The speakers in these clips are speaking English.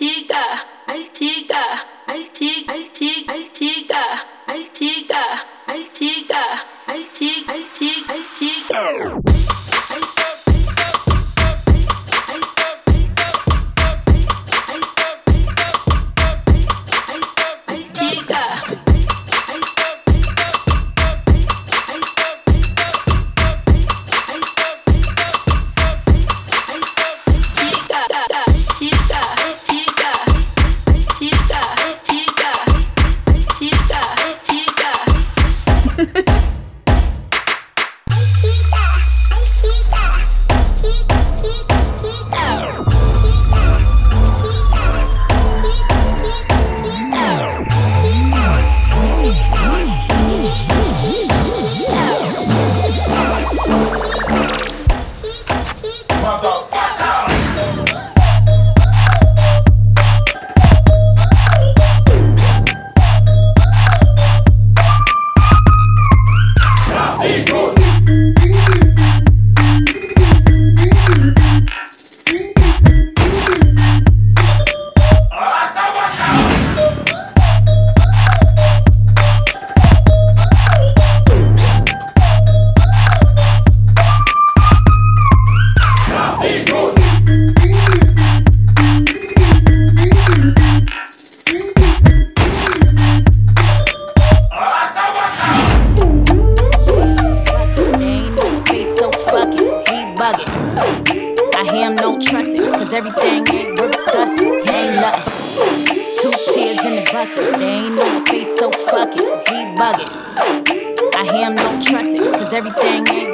fatiga.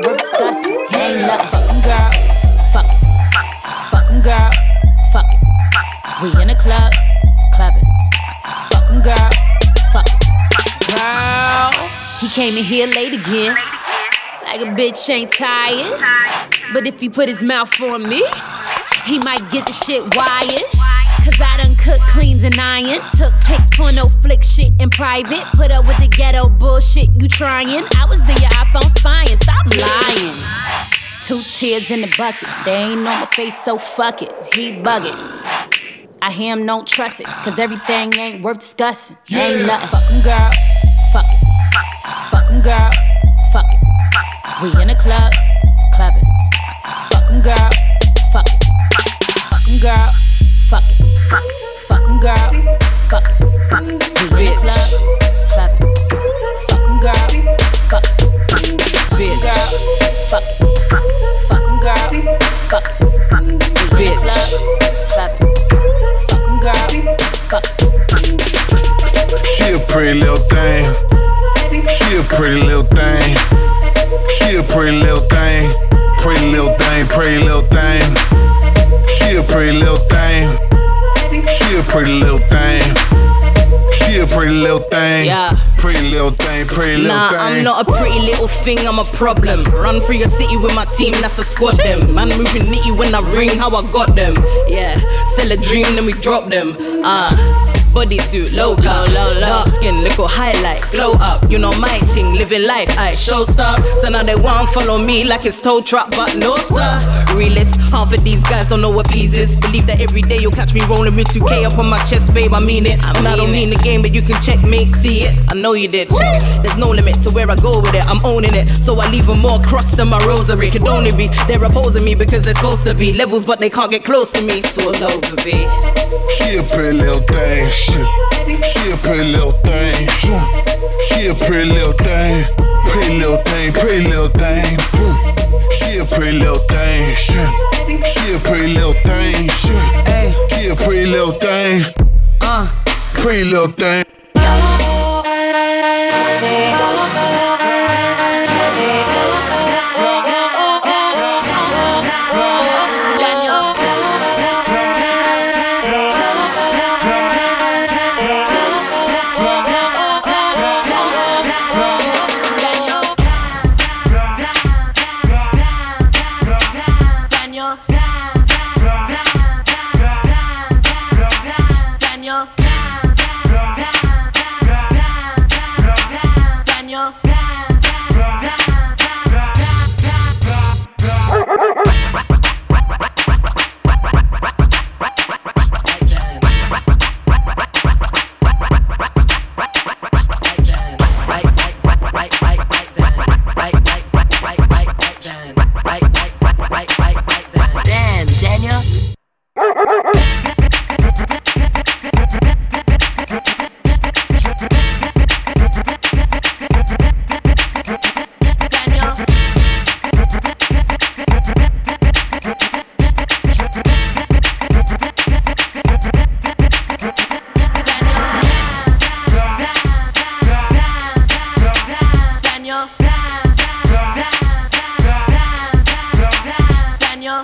Brooks Gus, ain't nothing. Fuck em, girl, fuck it. Fuck em, girl, fuck it. We in the club, clubbing. Fuck em, girl, fuck it. Girl, he came in here late again. Like a bitch ain't tired. But if he put his mouth on me, he might get the shit wired. Cause I done cook, cleans, and iron. Took pics, porno, flick shit in private. Put up with the ghetto bullshit you trying. I was in your iPhone spying, stop lying. Two tears in the bucket, they ain't on my face, so fuck it. He bugging. I hear him, don't trust it, cause everything ain't worth discussing. Ain't nothing. Fuck him, girl. Fuck it. Fuck him, girl. Fuck it. We in the club, clubbing. Fuck em, girl. Fuck it. Fuck em, girl. Fuck it. Fuck em, girl. Fuck the club, clubbing. Fuck em, girl. Fuck. Fuck em, girl. Fuck. Fuck em, girl. Fuck the club, clubbing. Fuck em, girl. Fuck it. She a pretty little thing. She a pretty little thing. She a pretty little thing, pretty little thing, pretty little thing. She a pretty little thing. She a pretty little thing. She a pretty little thing. Yeah. Pretty little thing, pretty little nah, thing. I'm not a pretty little thing, I'm a problem. Run through your city with my team, that's a squad them. Man moving nitty when I ring, how I got them. Yeah, sell a dream, then we drop them. Ah. Uh bodysuit, low, low, dark skin, little highlight, glow up. You know my thing, living life, I show stop. So now they want follow me like it's toe trap, but no sir. Realist, half of these guys don't know what peas is. Believe that every day you'll catch me rolling with 2K up on my chest, babe. I mean it. I and I don't mean the game, but you can check me, see it. I know you did. Check. There's no limit to where I go with it. I'm owning it, so I leave them more crossed than my rosary. Could only be they're opposing me because they're supposed to be levels, but they can't get close to me. So over, be. She a pretty little thing. She a pretty little thing. She a pretty little thing. Pretty little thing, pretty little thing. She a pretty little thing. She a pretty little thing. She a pretty little thing. Uh, pretty little thing.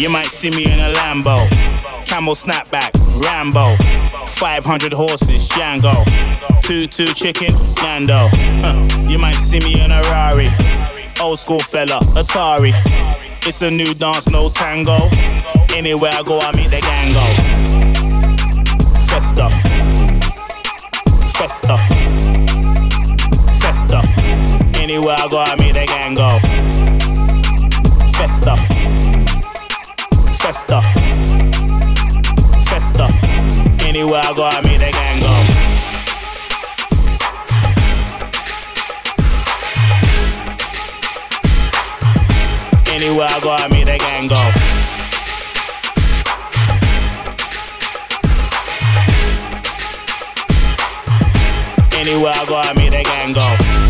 You might see me in a Lambo, camel snapback, Rambo, 500 horses, Django, 2-2 chicken, Nando. Huh. You might see me in a Rari, old school fella, Atari. It's a new dance, no tango. Anywhere I go, I meet the gang go. Festa, festa, festa. Anywhere I go, I meet the gang go. Festa festa, festa. Anywhere I go, I meet the gang go. Anywhere I go, I meet the gang go. Anywhere I go, I meet the gang go.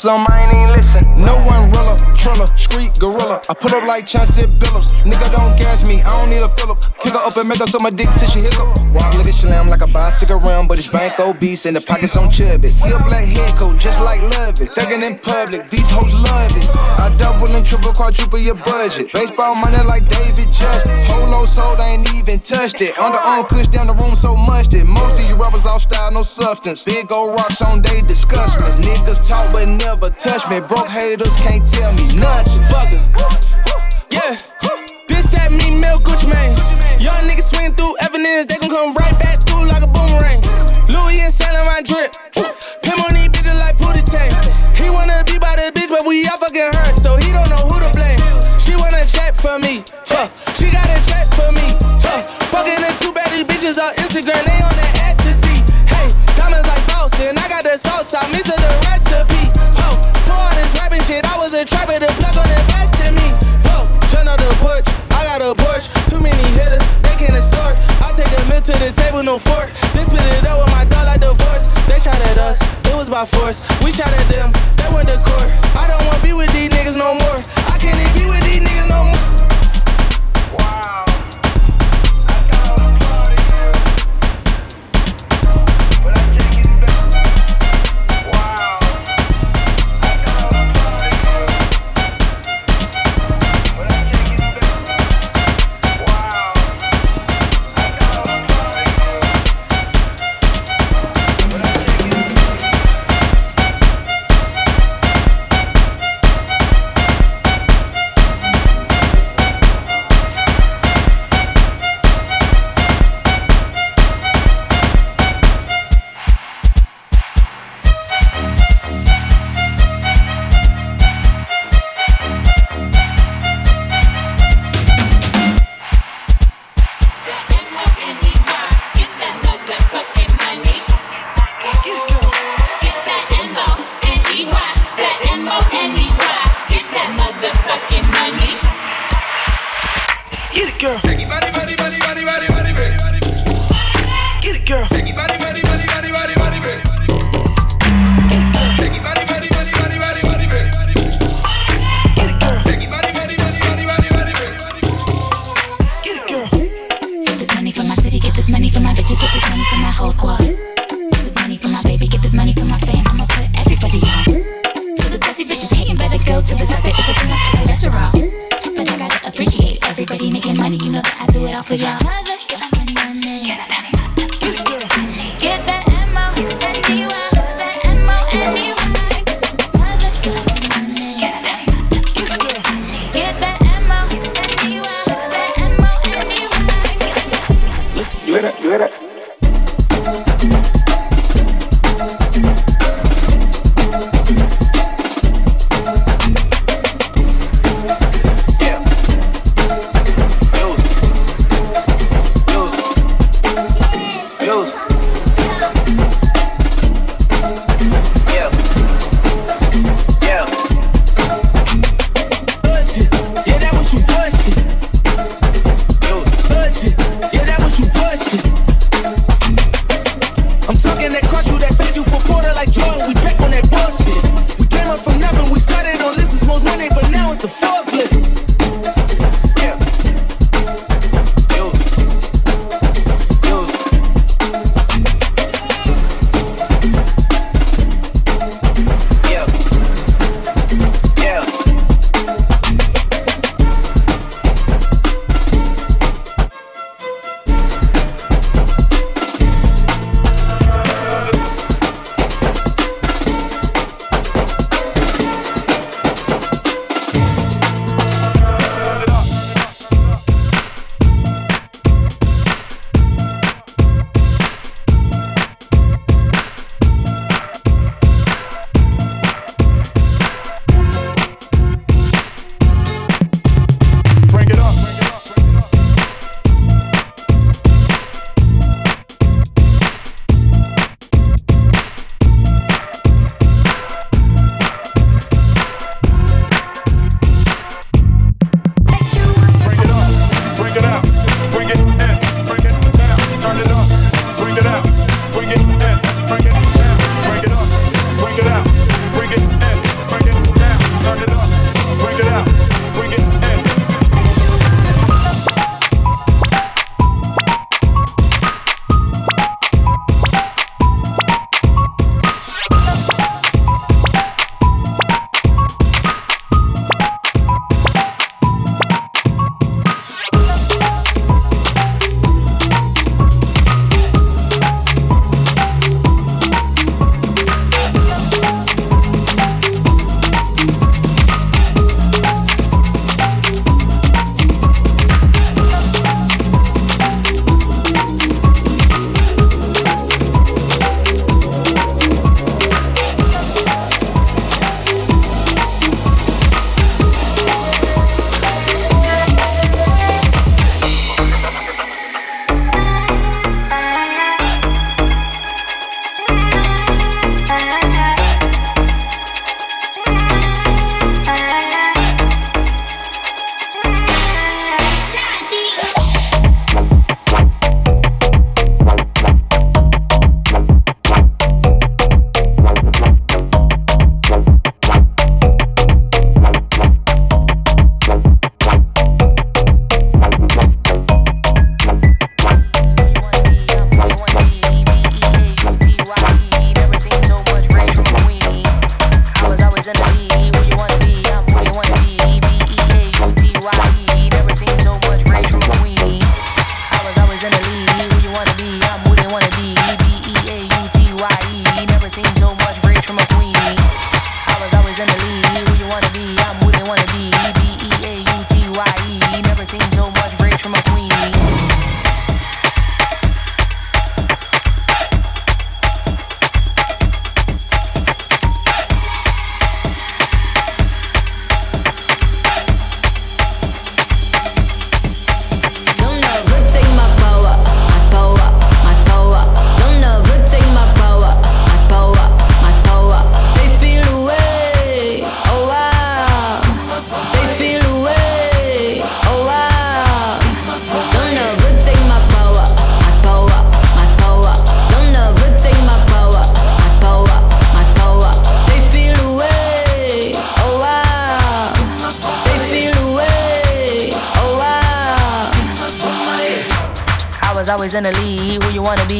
some, like Chauncey Billups. Nigga don't gas me, I don't need a Phillip. Pick her up and make her so my dick till she hiccup. Walk like a slam like a bicycle rim, but it's bank obese and the pockets on chubby. He a black head coat, just like love it. Thuggin' in public, these hoes love it. I double and triple, quadruple your budget. Baseball money like David Justice. Holo sold, I ain't even touched it. Underarm kush down the room so much that Most of you rappers all style, no substance. Big old rocks on, they disgust me. Niggas talk but never touch me. Broke haters can't tell me nothing. Fuck em. Yeah. This that me milk Gucci man. Young niggas swing through evidence, they gon' come right back through like a boomerang. Louis and selling my drip. Pim on these bitches like Pootie Tang. He wanna be by the bitch, but we all fucking hurt, so he don't know who to blame. She wanna check for me, huh? She got a check for me, huh? Fucking the two baddest bitches on Instagram, they on their ecstasy. Hey, diamonds like false, and I got the sauce, I'm into the table, no fork. Then spit it up with my dog like divorce. They shot at us, it was by force. We shot at them, they went to court.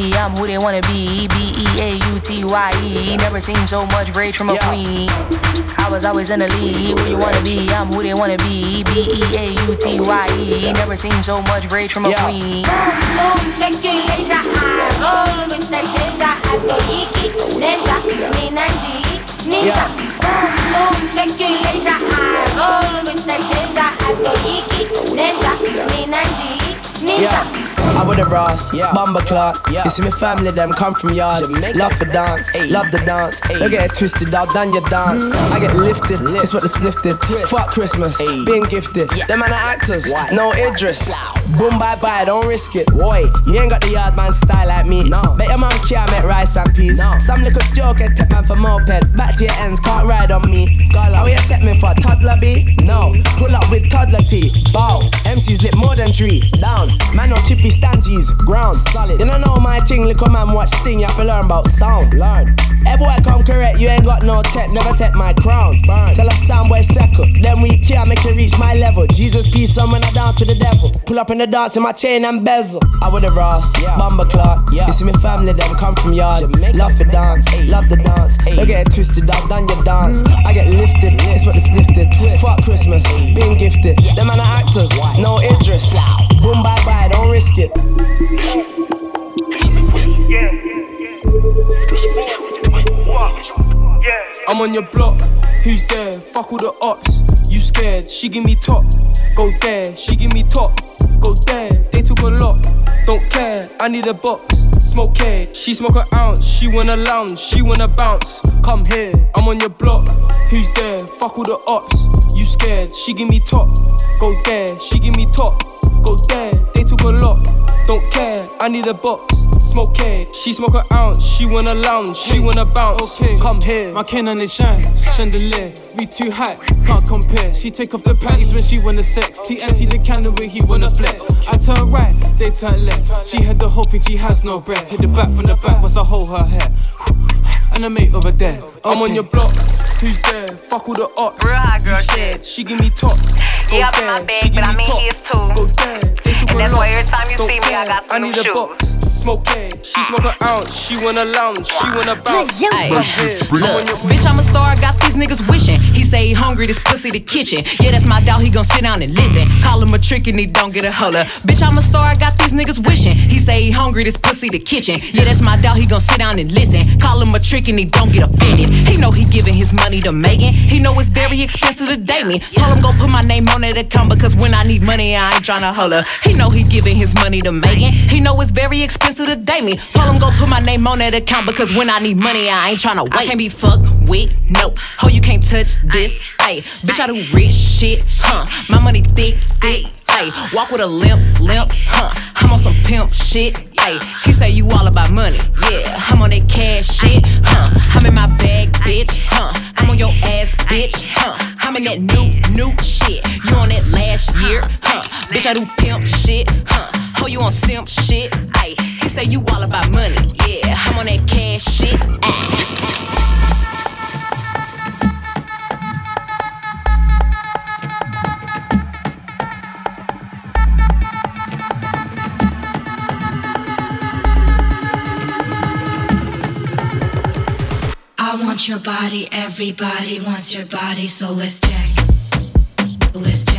Who you wanna be? I'm who they wanna be. B E A U T Y E. Never seen so much rage from a queen. I was always in the lead. Who you wanna be? I'm who they wanna be. B E A U T Y E. Never seen so much rage from a queen. Boom, check your eye. Roll with the danger. I go iki, ninja, me ninety, ninja. Check your eye. Roll with the danger. I go iki, ninja, me ninety, ninja. I would have Ross, yeah. Bumba Clark. Yeah. You see me family, them come from yard. Jamaica. Love for dance, Ayy. love the dance. Ayy. Don't get it twisted, I've done your dance. Mm. I get lifted, Lift. it's what the lifted. Twist. Fuck Christmas, Ayy. being gifted. Yeah. Them man are actors, Why? no Idris. Boom, bye bye, don't risk it. Boy, you ain't got the yard man style like me. No. Bet your man can't make rice and peas. No. Some little joke and take man for moped. Back to your ends, can't ride on me. How you take me for toddler B? No. Pull up with Toddla T. Bow. MCs lit more than three. Down. Man on chippy stances. Ground. Solid. You don't know my thing, little man watch sting. You have to learn about sound. Learn. Hey boy, come correct. You ain't got no tech. Never take my crown. Burn. Tell us sound boy second. Then we can't make you reach my level. Jesus peace on when I dance with the devil. Pull up in the dance in my chain and bezel. I would have Ross. Yeah. Bumba clock. Yeah. You see me family, them come from yard. Jamaica. Love for dance. Ayy. Love the dance. Ayy. Don't get it twisted. I've done your dance. Mm. I get lifted. It's what the splifted. Twist. Fuck Christmas. Being gifted. Them man are actors. No Idris. Boom bye bye. Don't risk it. I'm on your block. Who's there? Fuck all the ops. You scared? She give me top. Go there. She give me top. Go there. They took a lot. Don't care. I need a box. Smoke K. She smoke an ounce. She wanna lounge. She wanna bounce. Come here. I'm on your block. Who's there? Fuck all the ops. You scared? She give me top. Go there. She give me top. Go there. They took a lot. Don't care. I need a box. Smoke K. She smoke an ounce. She wanna lounge. She wanna bounce. Okay. Come here. My cannon is shine, chandelier, we too high, can't compare. She take off the panties when she wanna sex. TNT the candle where he wanna flex. I turn right, they turn left. She had the whole thing, she has no breath. Hit the back from the back, once I hold her hair. And I mate over there. I'm on your block. Who's there? Fuck all the ops. Real hot girl shit. She give me top. Go Yeah, I'm in there. my bag, she give but me I'm in top. his too. Go there. They took And a that's why every time you see me, I got some I need new a shoes. box. Smoke K. She smoke an ounce. She wanna lounge. She wanna bounce. Ay. Come here. I'm Bitch, I'm a star, I got these niggas wishing. He say he hungry, this pussy the kitchen. Yeah, that's my dog, he gon' sit down and listen. Call him a trick and he don't get a holler. Bitch, I'm a star, I got these niggas wishing. He say he hungry, this pussy the kitchen. Yeah, that's my dog, he gon' sit down and listen. Call him a trick and he don't get offended. He know he giving his money to Megan. He know it's very expensive to date me. Told him go put my name on that account because when I need money, I ain't tryna holler. He know he giving his money to Megan. He know it's very expensive to date me. Told him go put my name on that account because when I need money, I ain't tryna wait. I can't be fucked with, no. Ho, you can't touch this, ayy. Bitch, I do rich shit, huh? My money thick, thick, ayy. Walk with a limp, limp, huh? I'm on some pimp shit, ayy. He say you all about money, yeah. I'm on that cash shit, huh? I'm in my bag, bitch, huh? I'm on your ass, bitch, huh? I'm in that new, new shit. You on that last year, huh? Bitch, I do pimp shit, huh? Ho, you on simp shit, ayy. Say you all about money, yeah. I'm on that cash shit, want your body, everybody wants your body, so let's check. Let's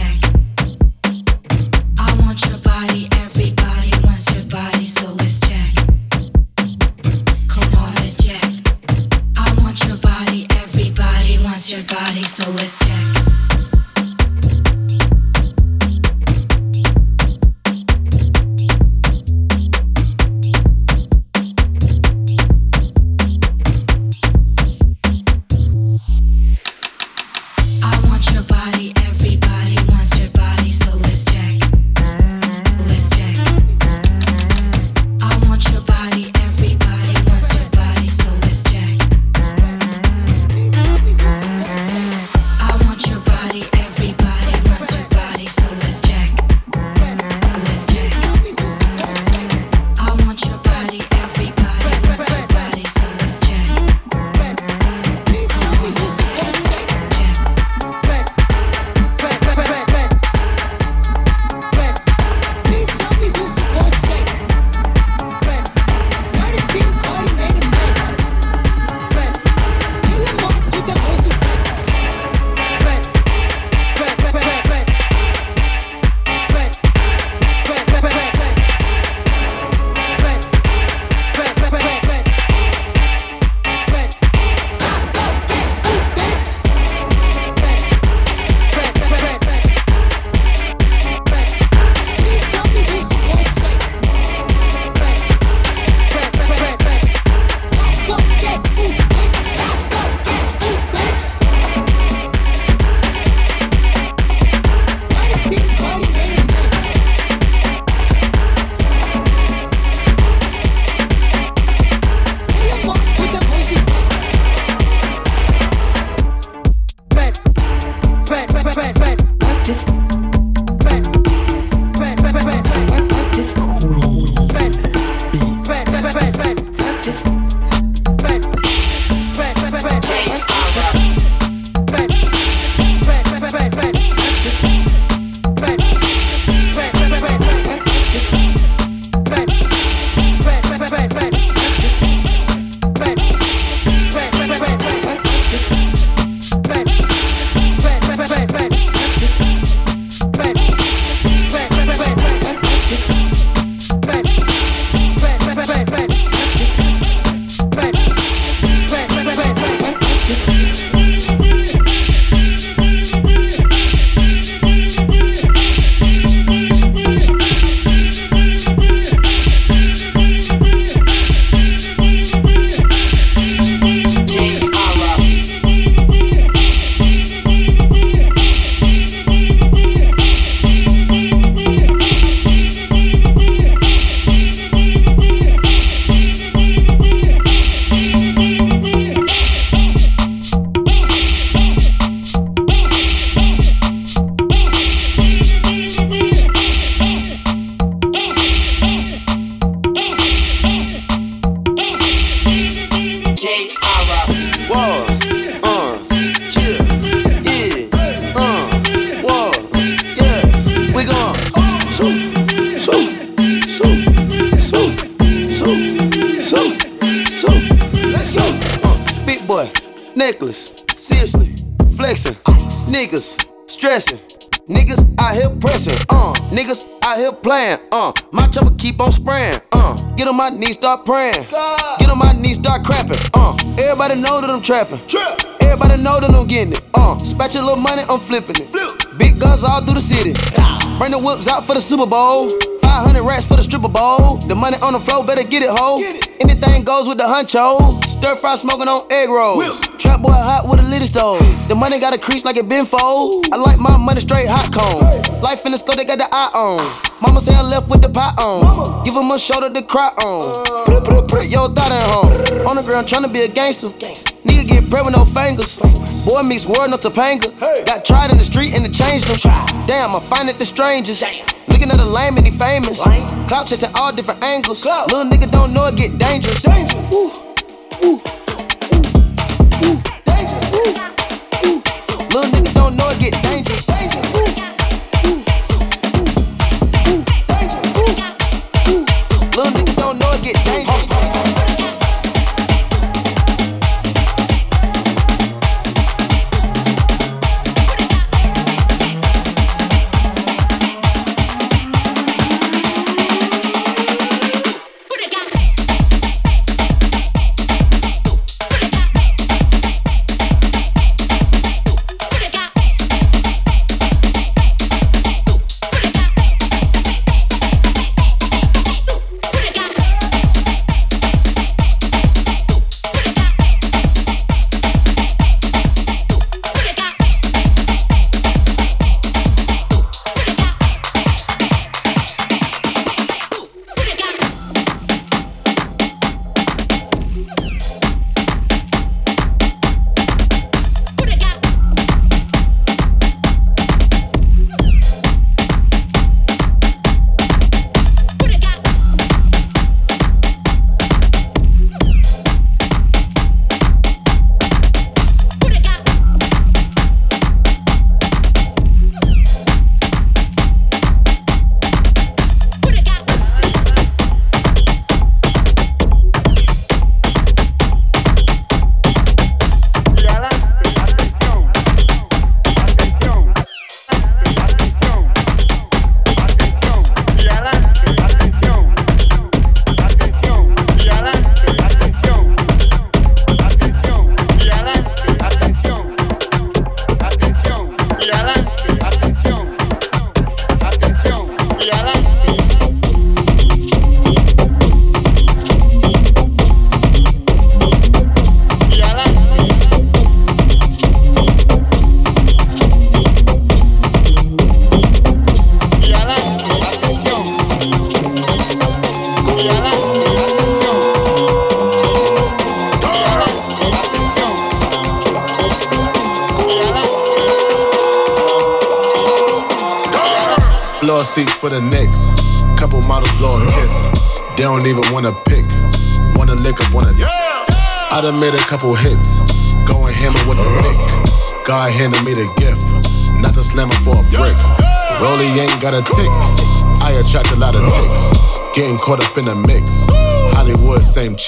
Seriously, flexing. Niggas stressing. Niggas out here pressing, uh. Niggas out here playing, uh. My chopper keep on spraying, uh. Get on my knees, start praying. Get on my knees, start crapping, uh. Everybody know that I'm trapping. Everybody know that I'm getting it, uh. Spatch a little money, I'm flipping it. Big guns all through the city. Bring the whips out for the Super Bowl. 500 racks for the stripper bowl. The money on the floor, better get it, ho. Anything goes with the huncho. Stir fry smoking on egg rolls. Trap boy hot with a little stove. The money got a crease like it been fold. I like my money straight hot cone. Life in the scope, they got the eye on. Mama say I left with the pot on. Give him a shoulder to cry on. Put, put, put your thought at home. On the ground tryna be a gangster. Nigga get bread with no fingers. Boy Meets World no Topanga. Got tried in the street and it changed them. Damn, I find it the strangest. Looking at the lame and he famous. Clout chasing all different angles. Little nigga don't know it get dangerous. Little nigga don't know it get dangerous.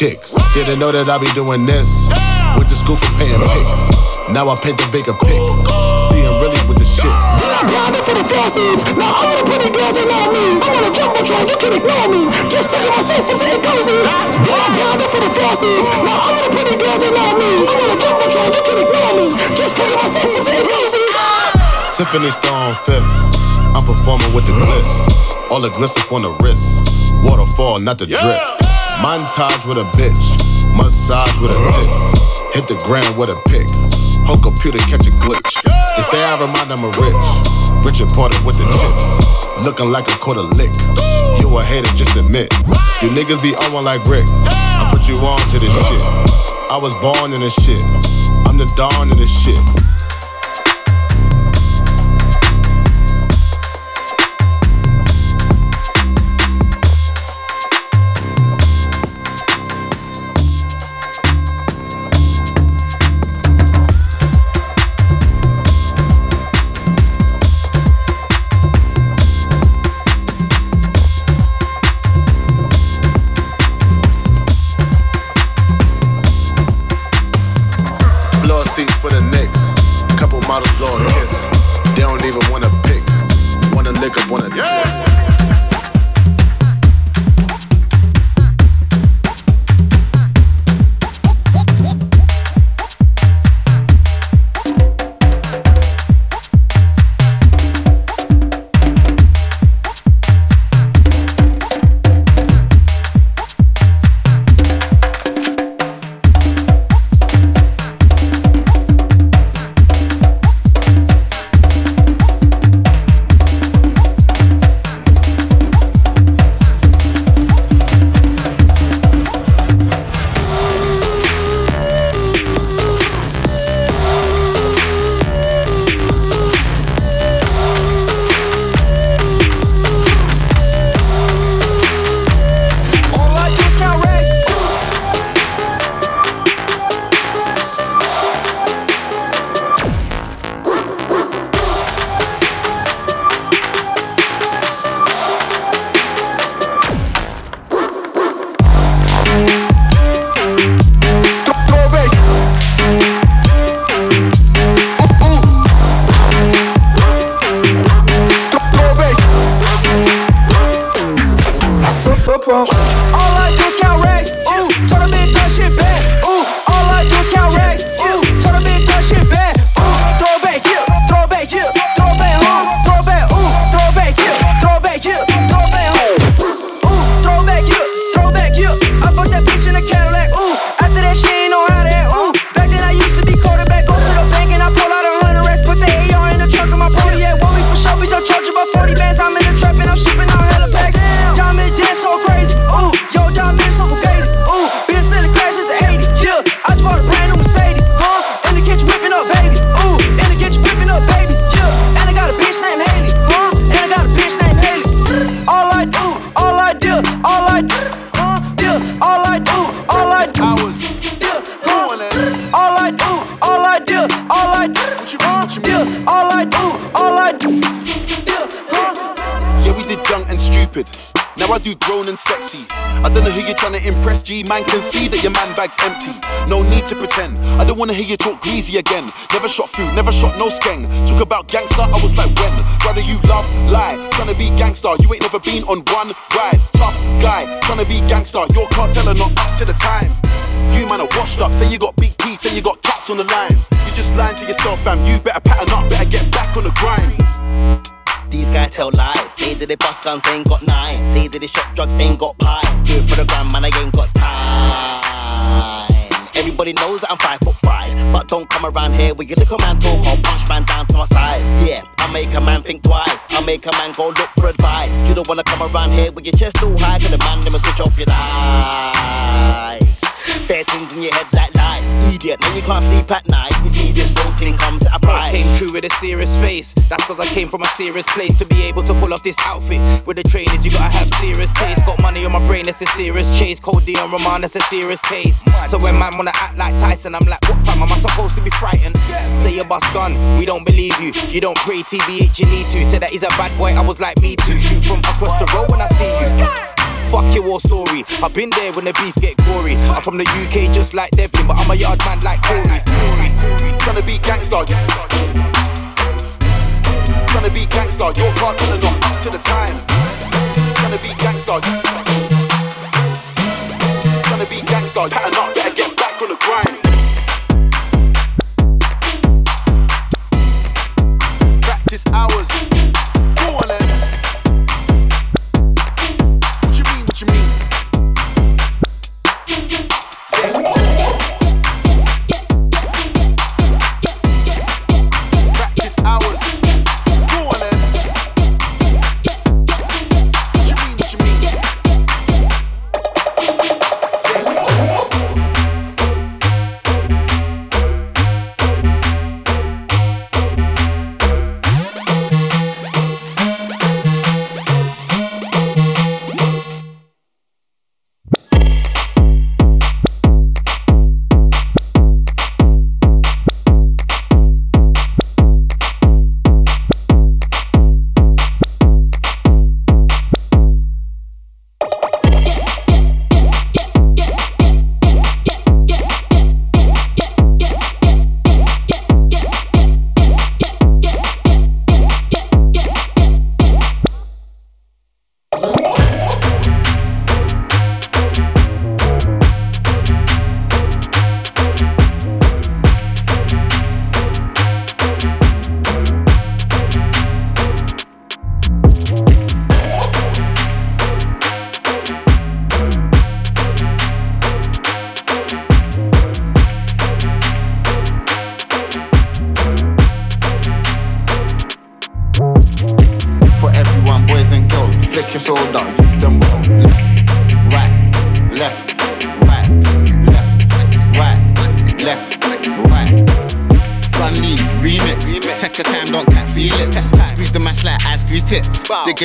Chicks. Didn't know that I be doing this. Went to school for paying pics. Now I paint the bigger pic. Seeing really with the shit. Blinded for the faucets. Now all the pretty girls they know me. I'm on a jumbotron, you can ignore me. Just look at my senses and cozy. Blinded for the faucets. Now all the pretty girls they know me. I'm on a jumbotron, you can ignore me. Just look at my senses and cozy. Tiffany Stone fifth. I'm performing with the gliss. All the gliss up on the wrist. Waterfall, not the drip. Montage with a bitch. Massage with a bitch. Hit the ground with a pick. Whole computer catch a glitch. They say I remind them of Rich. Richard Porter with the chips. Looking like a quarter lick. You a hater, just admit. You niggas be on one like Rick. I put you on to this shit. I was born in this shit. I'm the dawn in this shit. About gangster, I was like when? Brother, you love lie. Tryna be gangster, you ain't never been on one ride. Tough guy, tryna be gangster. Your cartel are not up to the time. You man are washed up, say you got big P, say you got cats on the line. You just lying to yourself, fam. You better pattern up, better get back on the grind. These guys tell lies. Say that they bust guns, ain't got nine. Say that they shot drugs, ain't got pies. Do it for the gram, man, I ain't got time. Everybody knows that I'm five foot five. But don't come around here with your little man talk or punch man down to my size. Yeah, I make a man think twice. I make a man go look for advice. You don't wanna come around here with your chest too high, cause the man never switch off your eyes. Bare things in your head like lies. Idiot, now you can't sleep at night. You see this routine comes at a I price. came true with a serious face. That's cause I came from a serious place to be able to pull off this outfit. With the trainers, you gotta have serious taste. Got money on my brain, that's a serious chase. Cody on Roman, that's a serious case. So when man wanna act like Tyson, I'm like, what fam, am I supposed to be frightened? Say your bus gun, we don't believe you. You don't pray TBH, you need to. Said that he's a bad boy, I was like, me too. Shoot from across the road when I see you. Fuck your war story. I've been there when the beef get gory. I'm from the UK just like Devlin, but I'm a yard man like Corey. Tryna be gangster. Tryna be gangster. Your cartel are not up to the time. Tryna be gangster. Tryna be gangster. Pattern up, better get back on the grind. Practice hours.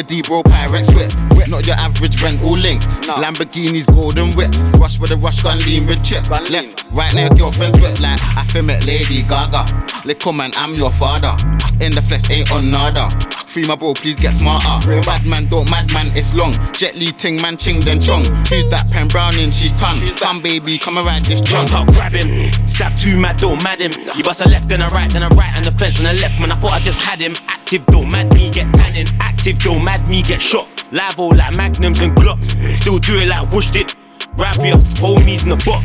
Tits. Dig a deep roll Pyrex whip. Not your average rental links. Lamborghinis, golden whips. Rush with a rush gun lean with chip. Left, right now, girlfriend's wet like I feel met Lady Gaga. Little man, I'm your father. In the flesh, ain't on nada. Free my bro, please get smarter. Bad man, don't mad man, it's long. Jet Li ting man, ching then chong. Who's that pen browning? She's ton. Come baby, come and ride this. Jump up, grab him. Sap two mad, don't mad him. You bust a left and a right, then a right and the fence and a left. Man, I thought I just had him. Active, don't mad me, get tanning. Active, don't mad me, get shot. Live all like magnums and glocks. Still do it like Woosh it. For your homies in the box.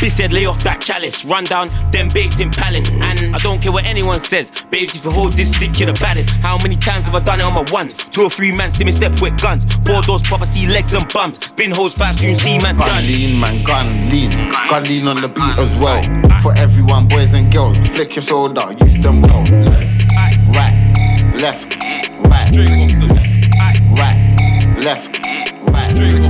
Bitch said lay off that chalice. Run down, then baked in palace. And I don't care what anyone says. Babes, if you hold this stick, you're the baddest. How many times have I done it on my ones? Two or three man see me step with guns. Four doors pop, I see legs and bums. Bin holes fast, you see man Gun done. lean, man, gun lean. Gun lean on the beat as well. For everyone, boys and girls, flick your shoulder, use them well. Right, left, right, right, left, right, right,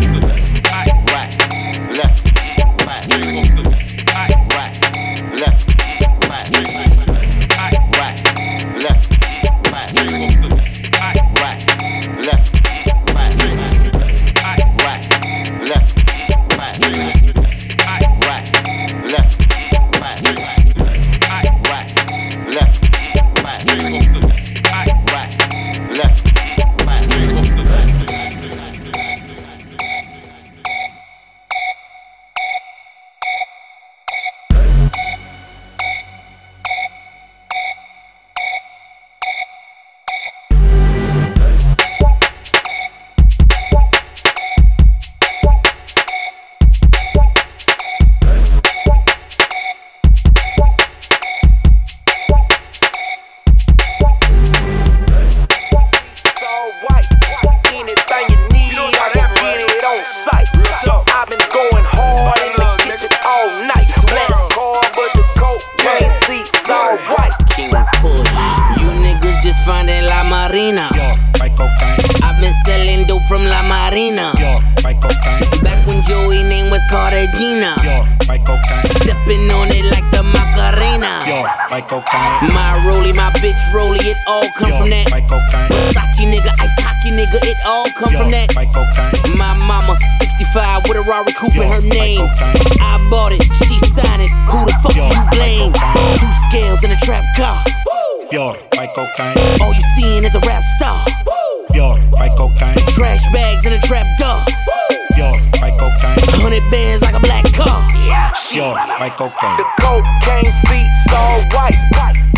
My rollie, my bitch rollie, it all come from that. Versace nigga, ice hockey nigga, it all come from that. My mama, 65 with a Rari coupe in her name. I bought it, she signed it. Who the fuck you blame? Two scales in a trap car. Pure, cocaine. All you seeing is a rap star. Pure, white cocaine. Trash bags in a trap door. Pure, white cocaine. Hundred bands like a black car. Pure, white cocaine. The cocaine seats alright.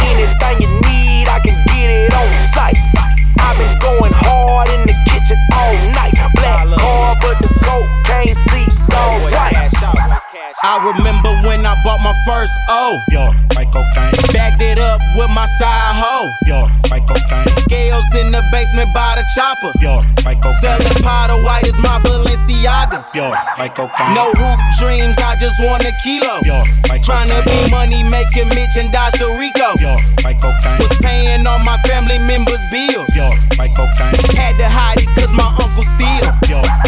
Anything you need, I can get it on site. I've been going hard in the kitchen all night. Black car, but the cocaine seats alright. I remember when I bought my first O. White cocaine. Bagged it up with my side hoe. White cocaine. Scales in the basement by the chopper. Pure, white cocaine. Selling powder white as my Balenciagas. White cocaine. No hoop dreams, I just want a kilo. Pure, white Tryna be money making Mitch and Dodge the Rico. White cocaine. Was paying all my family members' bills. White cocaine. Had to hide it cause my uncle steal.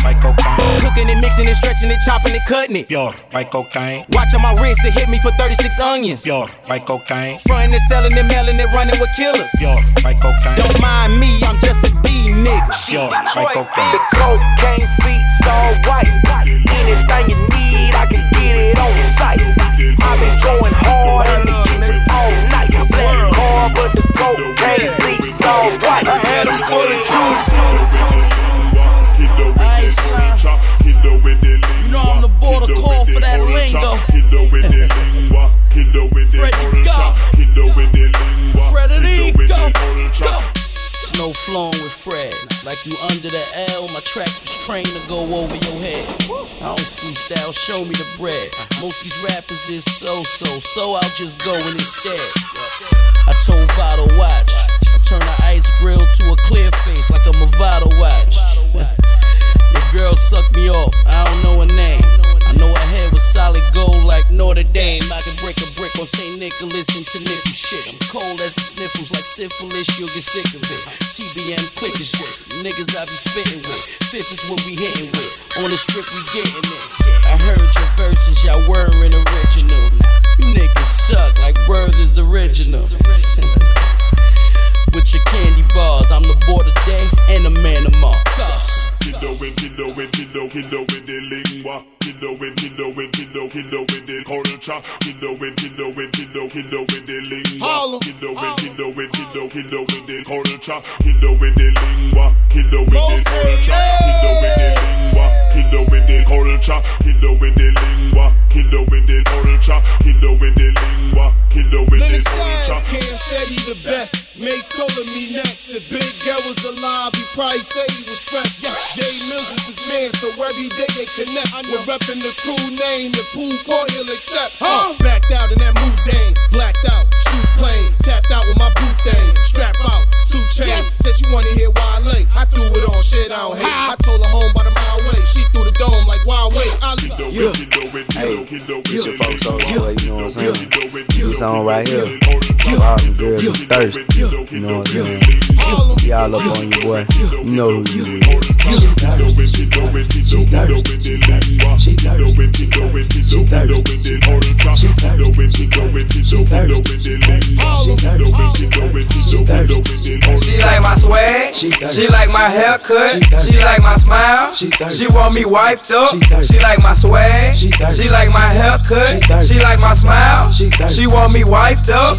White cocaine. Cooking it, mixing it, stretching it, chopping it, cutting it. Pure, white cocaine. Watch on my wrist, it hit me for 36 onions. Pure, white cocaine. Frontin' and selling it, mailing it, running with killers. Pure, white cocaine. Don't mind me, I'm just a D nigga. Pure, white cocaine. The cocaine seats alright. Anything you need, I can get it on site. I've been going hard in the kitchen all night. Black car, but the cocaine seats alright. I had them fully You call for that lingo. Freddy go. Frederico. Go. Snow flowing with Fred. Like you under the L, my tracks was trained to go over your head. I don't freestyle, show me the bread. Most these rappers is so so, so I'll just go and it's. I told Vado watch. I turn the ice grill to a clear face like a Movado watch. Your girl sucked me off, I don't know her name. I know her head was solid gold like Notre Dame. I can break a brick on St. nickel, listen to nickel shit. I'm cold as the sniffles, like syphilis, you'll get sick of it. TBM click is just niggas I be spitting with. Fifth is what we hitting with. On the strip, we getting it. I heard your verses, y'all weren't original. You niggas suck like Word is original. With your candy bars, I'm the boy today and the man of tomorrow. Kiddo with kiddo with kiddo kiddo with the lingua. Kiddo with kiddo with kiddo kiddo with the culture. Kiddo with kiddo with kiddo kiddo with the lingua. Kiddo with kiddo with kiddo kiddo with the culture. Kiddo with the lingua. Kiddo with the culture. Kiddo with the lingua Kiddo with the culture Kiddo with the lingua Kiddo with the culture Kiddo with the lingua Kiddo with the Lennox culture Sam, Cam said he the best. Mase told him me next. If Big Girl was alive, he probably say he was fresh. Jay Mills is his man, so every day they connect. We're repping the crew name, the pool boy he'll accept. Uh, backed out in that Muzane, blacked out, shoes plain, tapped out with my boot thing, strap out, two chains. Said she wanna hear Wale, I late. I threw it on, shit I don't hate. I told her home by the mile way, she threw the dome like Wild Way. I Yeah. Hey, it's your folks over here, you know what I'm saying? This song right here, for all them girls who thirsty, you know what I'm saying? Y'all up on you, boy. You know who you is. She thirsty, she thirsty, she thirsty, she thirsty, she thirsty, she thirsty, she thirsty, she thirsty, she thirsty. She like my swag, she like my haircut, she like my smile, she want me wiped up, she like my swag, she like my haircut, she like my smile, she want me wiped up.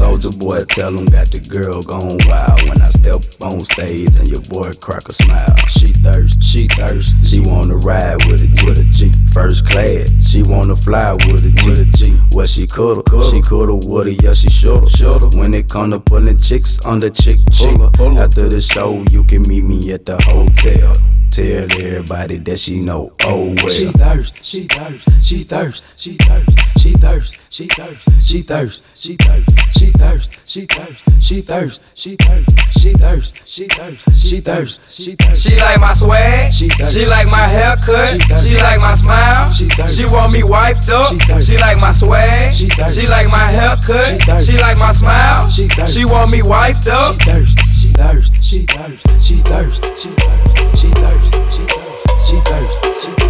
Soldier boy, tell him got the girl gone wild when I step on stage and your boy crack a smile. She thirst, she thirst, she wanna ride with a with a G, first class. She wanna fly with a G, with a G. Well she coulda, she coulda, woulda, yeah she shoulda, shoulda. When it come to pulling chicks on the chick chick. After the show, you can meet me at the hotel. Tell everybody that she know oh well. She thirst, she thirst, she thirst, she thirst, she thirst, she thirst, she thirst, she thirst, she thirst, she thirst, she thirst, she thirst, she thirst, she thirst, she thirst, she thirst. She thirst. She like my swag, She thirst. she like my haircut, she like my smile, she she want me wiped up, she like my swag, she she like my haircut, she like my smile, she she want me wiped up. She thirst, she thirst, she thirst, she thirst, she thirst, she thirst, she thirst, she thirst, she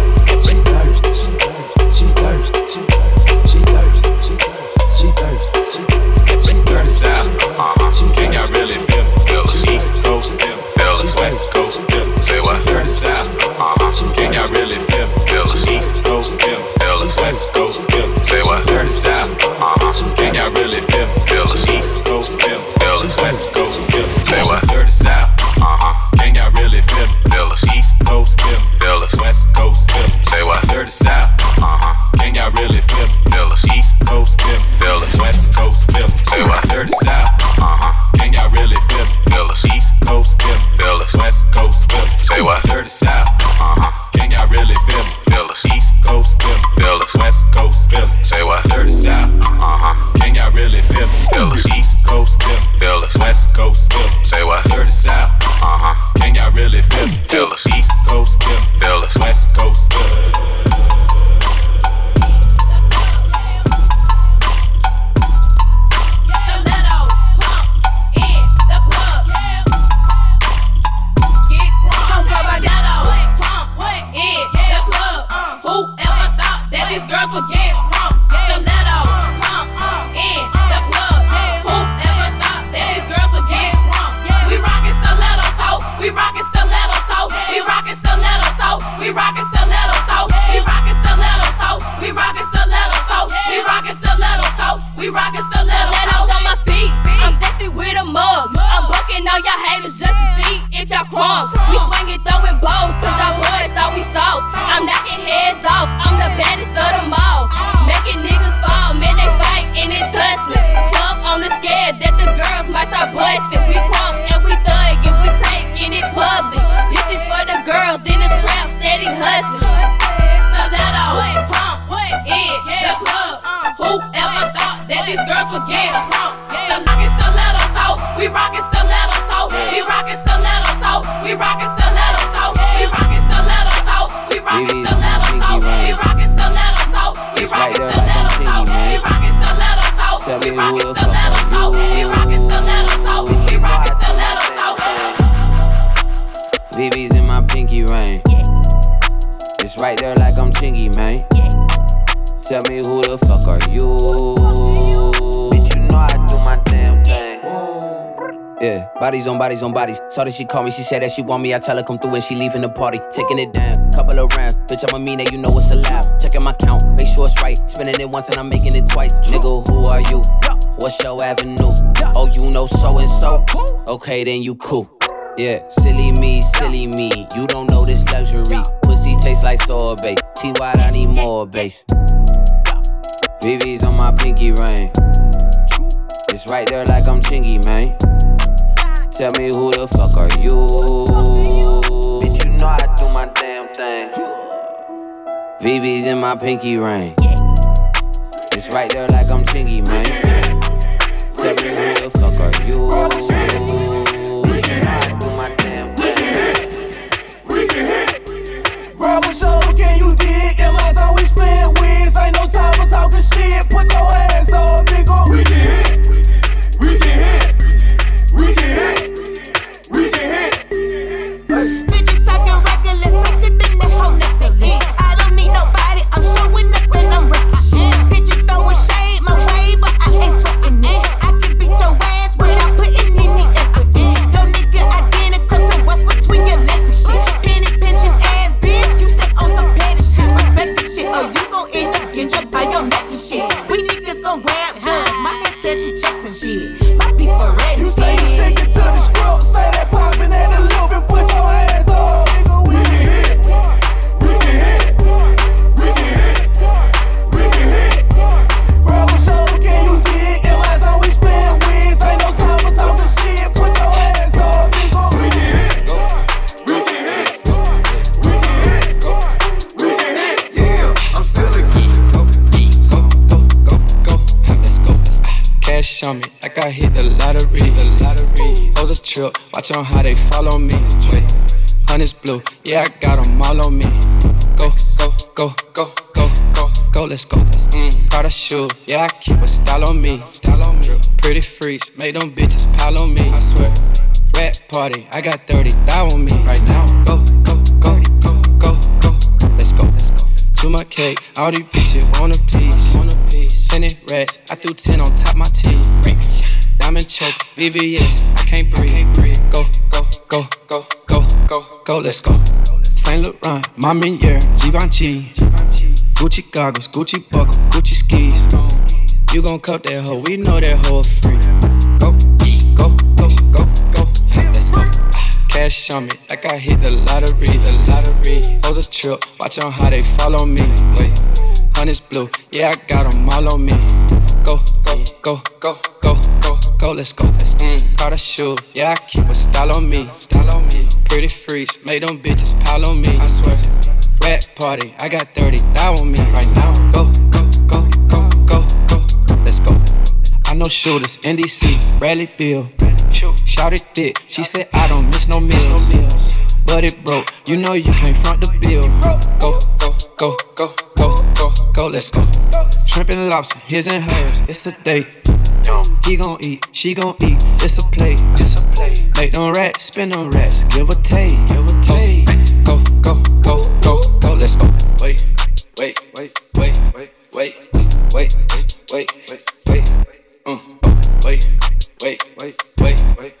Saw that she called me, she said that she want me. I tell her come through and she leaving the party. Taking it down, couple of rounds. Bitch, I'm a mean that you know it's a allowed. Checking my count, make sure it's right. Spending it once and I'm making it twice. Nigga, who are you? What's your avenue? Oh, you know so and so? Okay, then you cool. Yeah, silly me, silly me. You don't know this luxury. Pussy tastes like sorbet. T wide, I need more bass. VV's on my pinky ring. It's right there like I'm Chingy, man. Tell me who the fuck are you? Bitch, you know I do my damn thing. VV's in my pinky ring. It's right there like I'm Chingy, man. Tell me who the fuck are you? Bitch, you know I do my damn thing. Grab a shoulder, Cash on me, like I hit the lottery. The lottery. Hoes a trip, watch on how they follow me. Wait, honey's blue, yeah, I got 'em all on me. Go, go, go, go, go, go, go, let's go. Mm, Prada shoe, yeah, I keep a style on me. Style on me. Pretty freaks, make them bitches pile on me. I swear. Rat party, I got 30 thou on me right now. Go, go, go, go, go, go. Let's go. To my cake, all these bitches want a piece. A rats, I threw ten on top my teeth. Freaks. Diamond choke, VVS, I can't breathe. Go, go, go, go, go, go, go, let's go. Saint Laurent, Mamier, Givenchy. Gucci goggles, Gucci buckle, Gucci skis. You gon' cut that hoe, we know that hoe free. Go, go, go, go, go, let's go. Cash on me, like I hit the lottery, the lottery. Hoes a trip, watch on how they follow me. Wait, honey's blue, yeah, I got 'em all on me. Go, go, go, go, go, go, go, let's go. Mm, Prada shoe, yeah, I keep a style on me, style on me. Pretty freaks, make them bitches pile on me. I swear. Rat party, I got 30 thou on me right now. Go, go, go, go, go, go, let's go. I know shooters, NDC, Bradley Beal. Shout it thick, she said I don't miss no meals. But it broke, you know you can't front the bill. Go, go, go, go, go, go, go, let's go. Shrimp and lobster, his and hers, it's a date. He gon' eat, she gon' eat, it's a plate. It's a plate. Make them rats, spin them rats, give a take, give a take. Go, go, go, go, go, let's go. Wait, wait, wait, wait, wait, wait, wait, wait, wait, wait, wait, uh, wait, wait, wait, wait, wait,